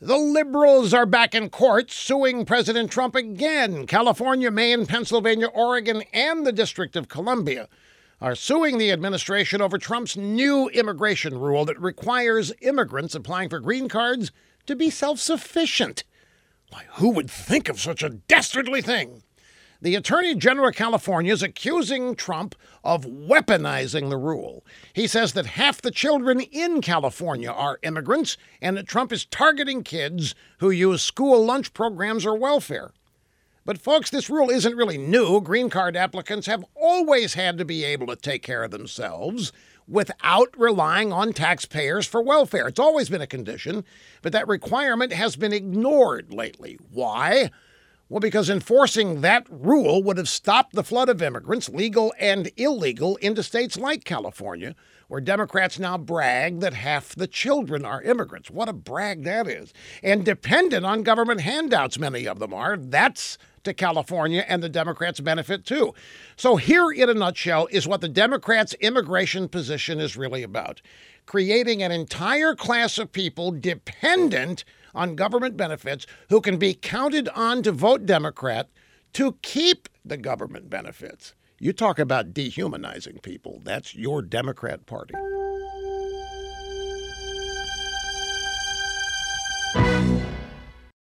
The liberals are back in court suing President Trump again. California, Maine, Pennsylvania, Oregon, and the District of Columbia are suing the administration over Trump's new immigration rule that requires immigrants applying for green cards to be self sufficient. Why, who would think of such a dastardly thing? The Attorney General of California is accusing Trump of weaponizing the rule. He says that half the children in California are immigrants and that Trump is targeting kids who use school lunch programs or welfare. But, folks, this rule isn't really new. Green card applicants have always had to be able to take care of themselves without relying on taxpayers for welfare. It's always been a condition, but that requirement has been ignored lately. Why? Well, because enforcing that rule would have stopped the flood of immigrants, legal and illegal, into states like California, where Democrats now brag that half the children are immigrants. What a brag that is. And dependent on government handouts, many of them are. That's to California and the Democrats benefit too. So, here in a nutshell is what the Democrats' immigration position is really about creating an entire class of people dependent on government benefits who can be counted on to vote Democrat to keep the government benefits. You talk about dehumanizing people. That's your Democrat Party.